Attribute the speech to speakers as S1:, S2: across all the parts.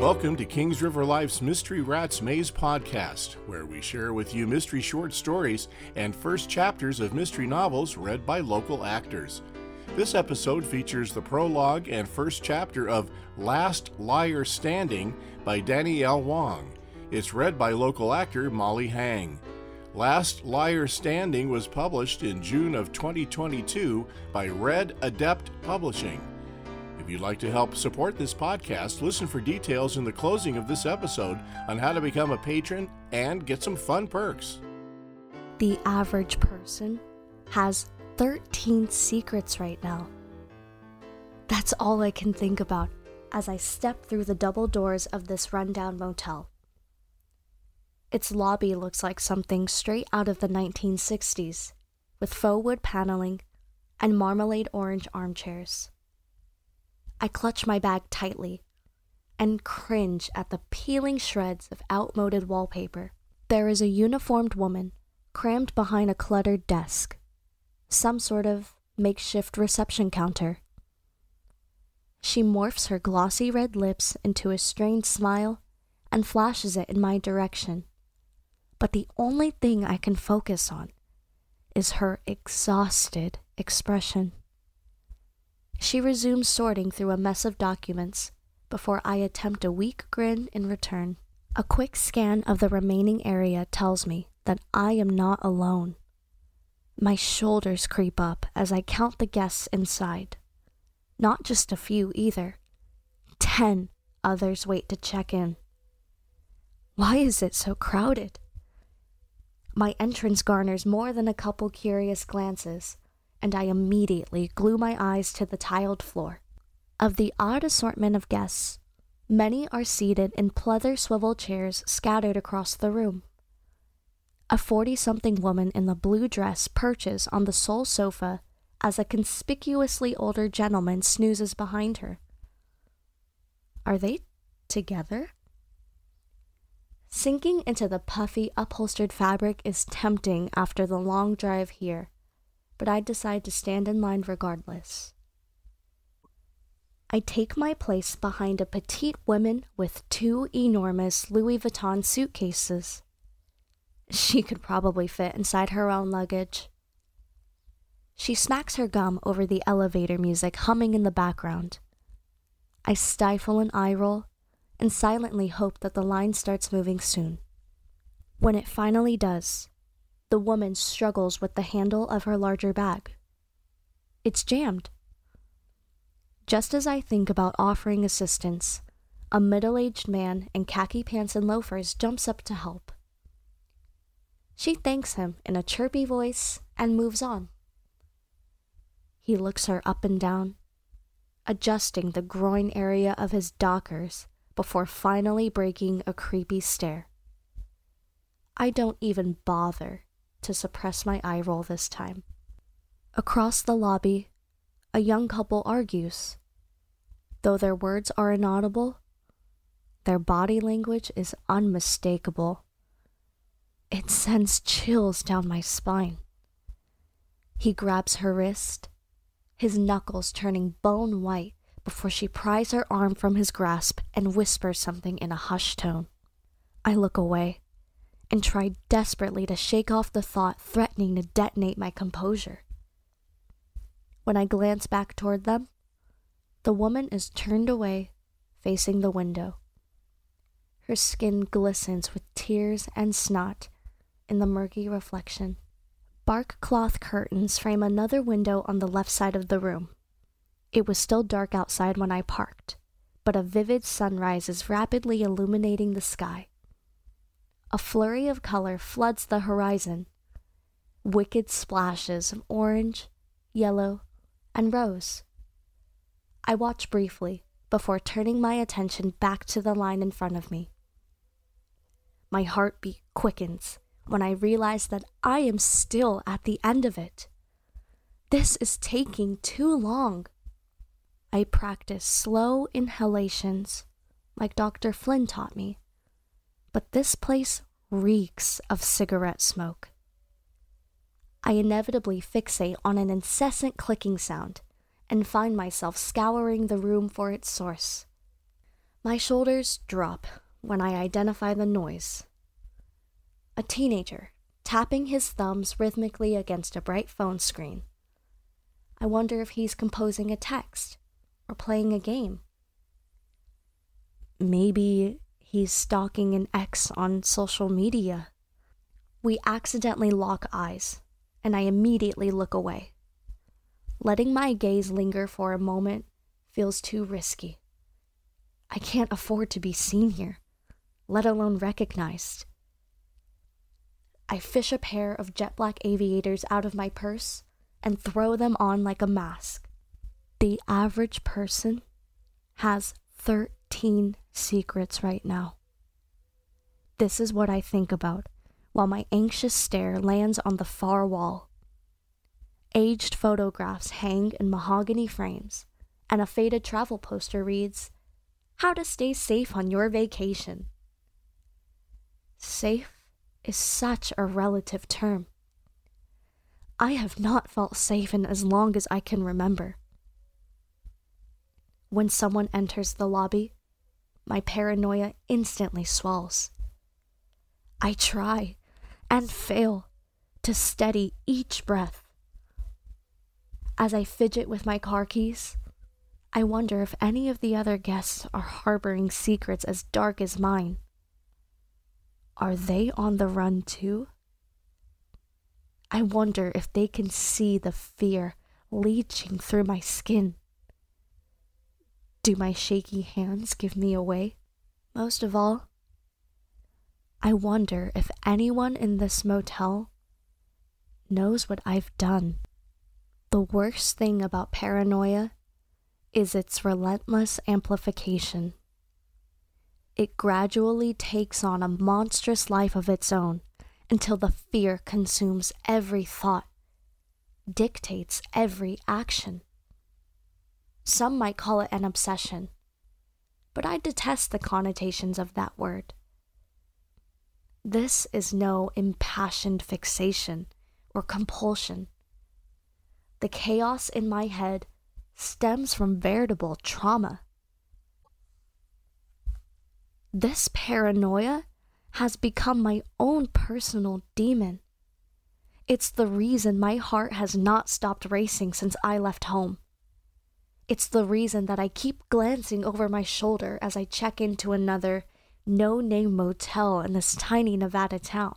S1: Welcome to Kings River Life's Mysteryrat's Maze podcast, where we share with you mystery short stories and first chapters of mystery novels read by local actors. This episode features the prologue and first chapter of Last Liar Standing by Danielle Wong. It's read by local actor Molly Heng. Last Liar Standing was published in June of 2022 by Red Adept Publishing. If you'd like to help support this podcast, listen for details in the closing of this episode on how to become a patron and get some fun perks.
S2: The average person has 13 secrets right now. That's all I can think about as I step through the double doors of this rundown motel. Its lobby looks like something straight out of the 1960s, with faux wood paneling and marmalade orange armchairs. I clutch my bag tightly and cringe at the peeling shreds of outmoded wallpaper. There is a uniformed woman crammed behind a cluttered desk, some sort of makeshift reception counter. She morphs her glossy red lips into a strained smile and flashes it in my direction. But the only thing I can focus on is her exhausted expression. She resumes sorting through a mess of documents before I attempt a weak grin in return. A quick scan of the remaining area tells me that I am not alone. My shoulders creep up as I count the guests inside. Not just a few either. Ten others wait to check in. Why is it so crowded? My entrance garners more than a couple curious glances and I immediately glue my eyes to the tiled floor. Of the odd assortment of guests, many are seated in pleather swivel chairs scattered across the room. A 40 something woman in the blue dress perches on the sole sofa as a conspicuously older gentleman snoozes behind her. Are they together? Sinking into the puffy, upholstered fabric is tempting after the long drive here but I decide to stand in line regardless. I take my place behind a petite woman with two enormous Louis Vuitton suitcases. She could probably fit inside her own luggage. She smacks her gum over the elevator music humming in the background. I stifle an eye roll and silently hope that the line starts moving soon. When it finally does, the woman struggles with the handle of her larger bag. It's jammed. Just as I think about offering assistance, a middle aged man in khaki pants and loafers jumps up to help. She thanks him in a chirpy voice and moves on. He looks her up and down, adjusting the groin area of his dockers before finally breaking a creepy stare. I don't even bother to suppress my eye roll this time. Across the lobby, a young couple argues. Though their words are inaudible, their body language is unmistakable. It sends chills down my spine. He grabs her wrist, his knuckles turning bone white before she pries her arm from his grasp and whispers something in a hushed tone. I look away and tried desperately to shake off the thought threatening to detonate my composure. When I glance back toward them, the woman is turned away, facing the window. Her skin glistens with tears and snot in the murky reflection. Bark cloth curtains frame another window on the left side of the room. It was still dark outside when I parked, but a vivid sunrise is rapidly illuminating the sky. A flurry of color floods the horizon. Wicked splashes of orange, yellow, and rose. I watch briefly before turning my attention back to the line in front of me. My heartbeat quickens when I realize that I am still at the end of it. This is taking too long. I practice slow inhalations like Dr. Flynn taught me but this place reeks of cigarette smoke. I inevitably fixate on an incessant clicking sound and find myself scouring the room for its source. My shoulders drop when I identify the noise. A teenager tapping his thumbs rhythmically against a bright phone screen. I wonder if he's composing a text or playing a game. Maybe he's stalking an ex on social media. We accidentally lock eyes, and I immediately look away. Letting my gaze linger for a moment feels too risky. I can't afford to be seen here, let alone recognized. I fish a pair of jet black aviators out of my purse and throw them on like a mask. The average person has 13 secrets right now. This is what I think about while my anxious stare lands on the far wall. Aged photographs hang in mahogany frames, and a faded travel poster reads, How to Stay Safe on Your Vacation. Safe is such a relative term. I have not felt safe in as long as I can remember. When someone enters the lobby, my paranoia instantly swells. I try and fail to steady each breath. As I fidget with my car keys, I wonder if any of the other guests are harboring secrets as dark as mine. Are they on the run too? I wonder if they can see the fear leaching through my skin. Do my shaky hands give me away? Most of all, I wonder if anyone in this motel knows what I've done. The worst thing about paranoia is its relentless amplification it gradually takes on a monstrous life of its own until the fear consumes every thought, dictates every action. Some might call it an obsession, but I detest the connotations of that word. This is no impassioned fixation or compulsion. The chaos in my head stems from veritable trauma. This paranoia has become my own personal demon. It's the reason my heart has not stopped racing since I left home. It's the reason that I keep glancing over my shoulder as I check into another no name motel in this tiny Nevada town,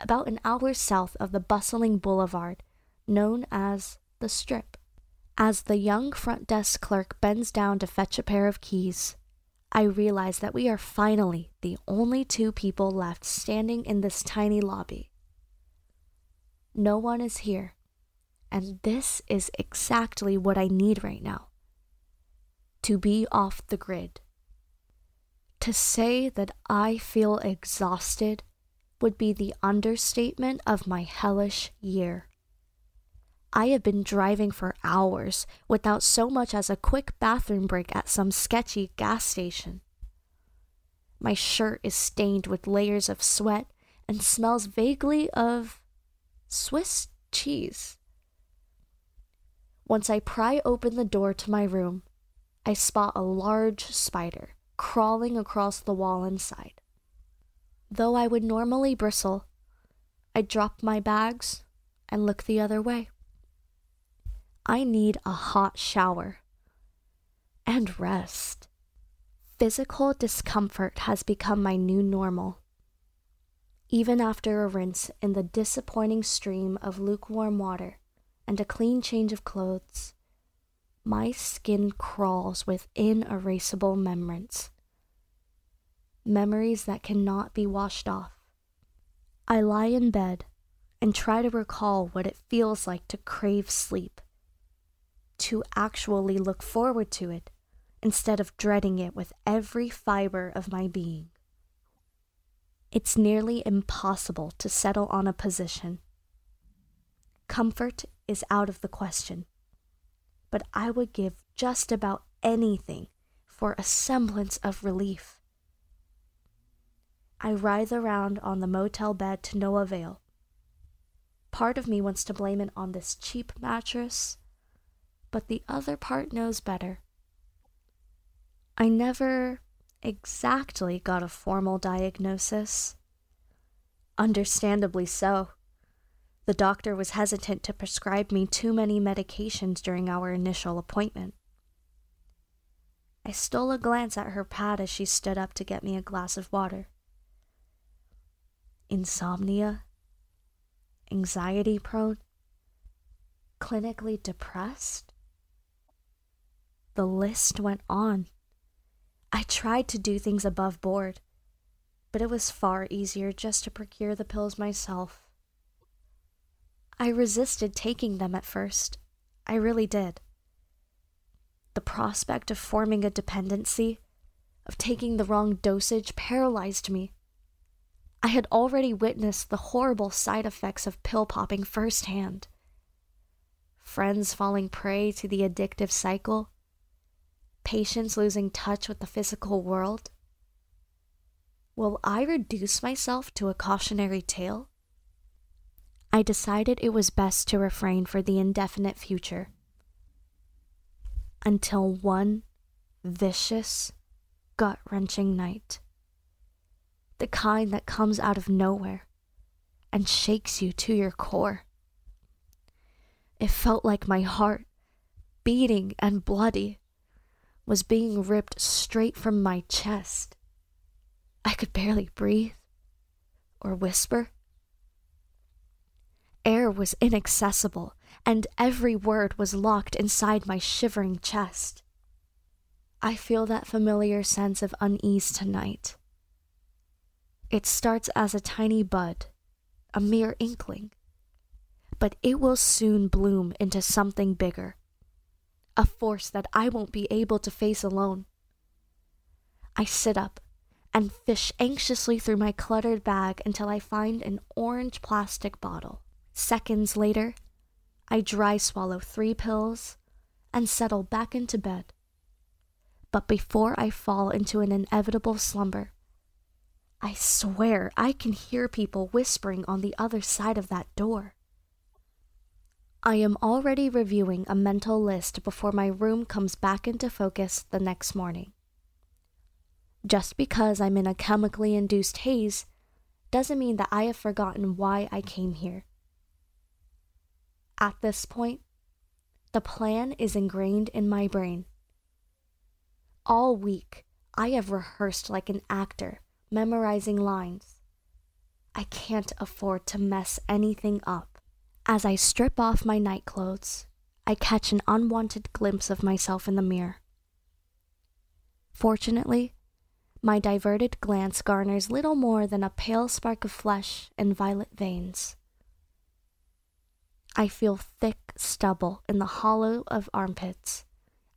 S2: about an hour south of the bustling boulevard known as the Strip. As the young front desk clerk bends down to fetch a pair of keys, I realize that we are finally the only two people left standing in this tiny lobby. No one is here, and this is exactly what I need right now to be off the grid. To say that I feel exhausted would be the understatement of my hellish year. I have been driving for hours without so much as a quick bathroom break at some sketchy gas station. My shirt is stained with layers of sweat and smells vaguely of Swiss cheese. Once I pry open the door to my room, I spot a large spider crawling across the wall inside. Though I would normally bristle, I drop my bags and look the other way. I need a hot shower and rest. Physical discomfort has become my new normal. Even after a rinse in the disappointing stream of lukewarm water and a clean change of clothes, my skin crawls with inerasable memories. Memories that cannot be washed off. I lie in bed and try to recall what it feels like to crave sleep to actually look forward to it instead of dreading it with every fiber of my being. It's nearly impossible to settle on a position. Comfort is out of the question, but I would give just about anything for a semblance of relief. I writhe around on the motel bed to no avail. Part of me wants to blame it on this cheap mattress but the other part knows better. I never exactly got a formal diagnosis. Understandably so. The doctor was hesitant to prescribe me too many medications during our initial appointment. I stole a glance at her pad as she stood up to get me a glass of water. Insomnia, anxiety prone, clinically depressed. The list went on. I tried to do things above board, but it was far easier just to procure the pills myself. I resisted taking them at first. I really did. The prospect of forming a dependency, of taking the wrong dosage, paralyzed me. I had already witnessed the horrible side effects of pill popping firsthand. Friends falling prey to the addictive cycle, patients losing touch with the physical world? Will I reduce myself to a cautionary tale? I decided it was best to refrain for the indefinite future. Until one vicious, gut wrenching night. The kind that comes out of nowhere and shakes you to your core. It felt like my heart, beating and bloody, was being ripped straight from my chest. I could barely breathe or whisper. Air was inaccessible, and every word was locked inside my shivering chest. I feel that familiar sense of unease tonight. It starts as a tiny bud, a mere inkling, but it will soon bloom into something bigger a force that I won't be able to face alone. I sit up and fish anxiously through my cluttered bag until I find an orange plastic bottle. Seconds later, I dry swallow three pills and settle back into bed. But before I fall into an inevitable slumber, I swear I can hear people whispering on the other side of that door. I am already reviewing a mental list before my room comes back into focus the next morning. Just because I'm in a chemically induced haze doesn't mean that I have forgotten why I came here. At this point, the plan is ingrained in my brain. All week, I have rehearsed like an actor, memorizing lines. I can't afford to mess anything up. As I strip off my nightclothes, I catch an unwanted glimpse of myself in the mirror. Fortunately, my diverted glance garners little more than a pale spark of flesh and violet veins. I feel thick stubble in the hollow of armpits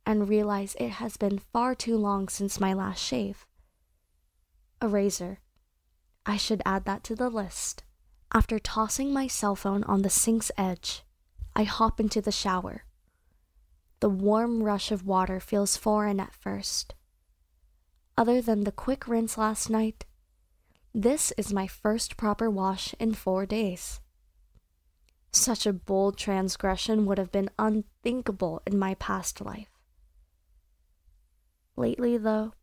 S2: and realize it has been far too long since my last shave. A razor. I should add that to the list. After tossing my cell phone on the sink's edge, I hop into the shower. The warm rush of water feels foreign at first. Other than the quick rinse last night, this is my first proper wash in four days. Such a bold transgression would have been unthinkable in my past life. Lately, though,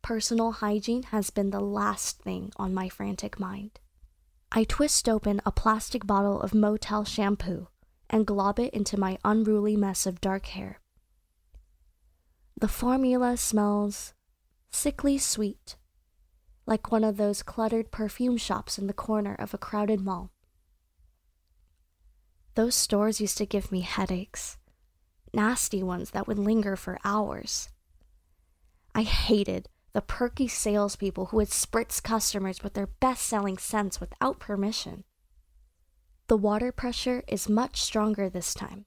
S2: personal hygiene has been the last thing on my frantic mind. I twist open a plastic bottle of motel shampoo and glob it into my unruly mess of dark hair. The formula smells sickly sweet, like one of those cluttered perfume shops in the corner of a crowded mall. Those stores used to give me headaches, nasty ones that would linger for hours. I hated the perky salespeople who would spritz customers with their best selling scents without permission. The water pressure is much stronger this time,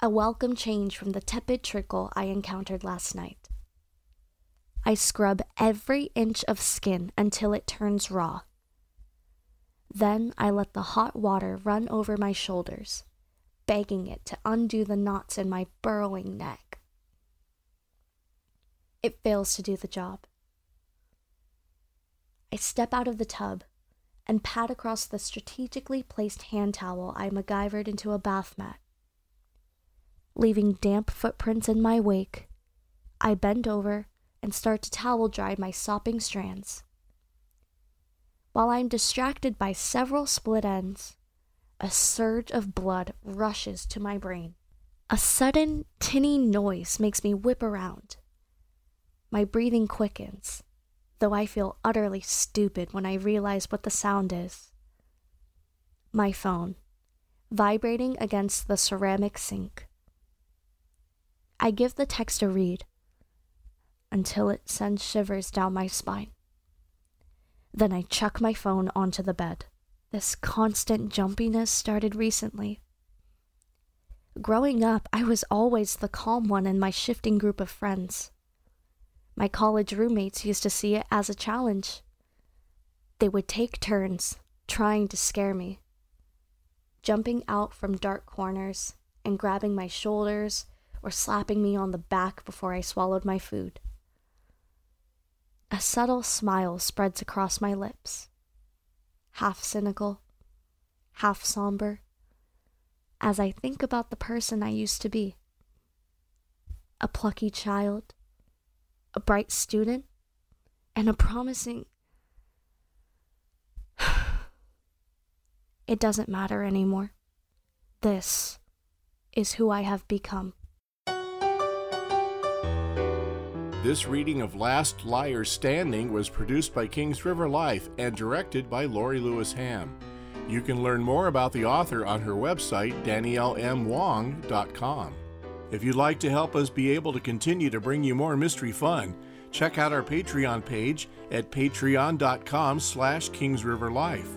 S2: a welcome change from the tepid trickle I encountered last night. I scrub every inch of skin until it turns raw. Then I let the hot water run over my shoulders, begging it to undo the knots in my burrowing neck it fails to do the job. I step out of the tub and pat across the strategically placed hand towel I MacGyvered into a bath mat. Leaving damp footprints in my wake, I bend over and start to towel dry my sopping strands. While I'm distracted by several split ends, a surge of blood rushes to my brain. A sudden, tinny noise makes me whip around. My breathing quickens, though I feel utterly stupid when I realize what the sound is. My phone, vibrating against the ceramic sink. I give the text a read until it sends shivers down my spine. Then I chuck my phone onto the bed. This constant jumpiness started recently. Growing up, I was always the calm one in my shifting group of friends. My college roommates used to see it as a challenge. They would take turns trying to scare me, jumping out from dark corners and grabbing my shoulders or slapping me on the back before I swallowed my food. A subtle smile spreads across my lips, half cynical, half somber as I think about the person I used to be a plucky child, a bright student, and a promising. it doesn't matter anymore. This is who I have become.
S1: This reading of Last Liar Standing was produced by Kings River Life and directed by Lorie Lewis Ham. You can learn more about the author on her website, daniellemwong.com. If you'd like to help us be able to continue to bring you more mystery fun, check out our Patreon page at patreon.com slash kingsriverlife.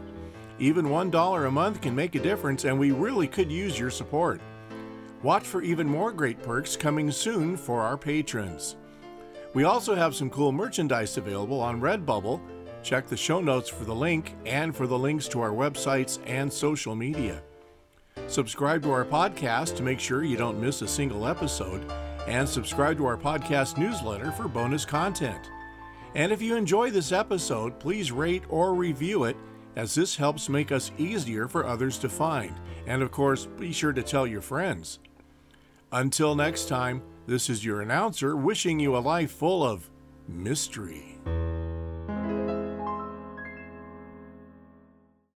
S1: Even $1 a month can make a difference, and we really could use your support. Watch for even more great perks coming soon for our patrons. We also have some cool merchandise available on Redbubble Check the show notes for the link and for the links to our websites and social media. Subscribe to our podcast to make sure you don't miss a single episode, and subscribe to our podcast newsletter for bonus content. And if you enjoy this episode, please rate or review it, as this helps make us easier for others to find. And of course, be sure to tell your friends. Until next time, this is your announcer wishing you a life full of mystery.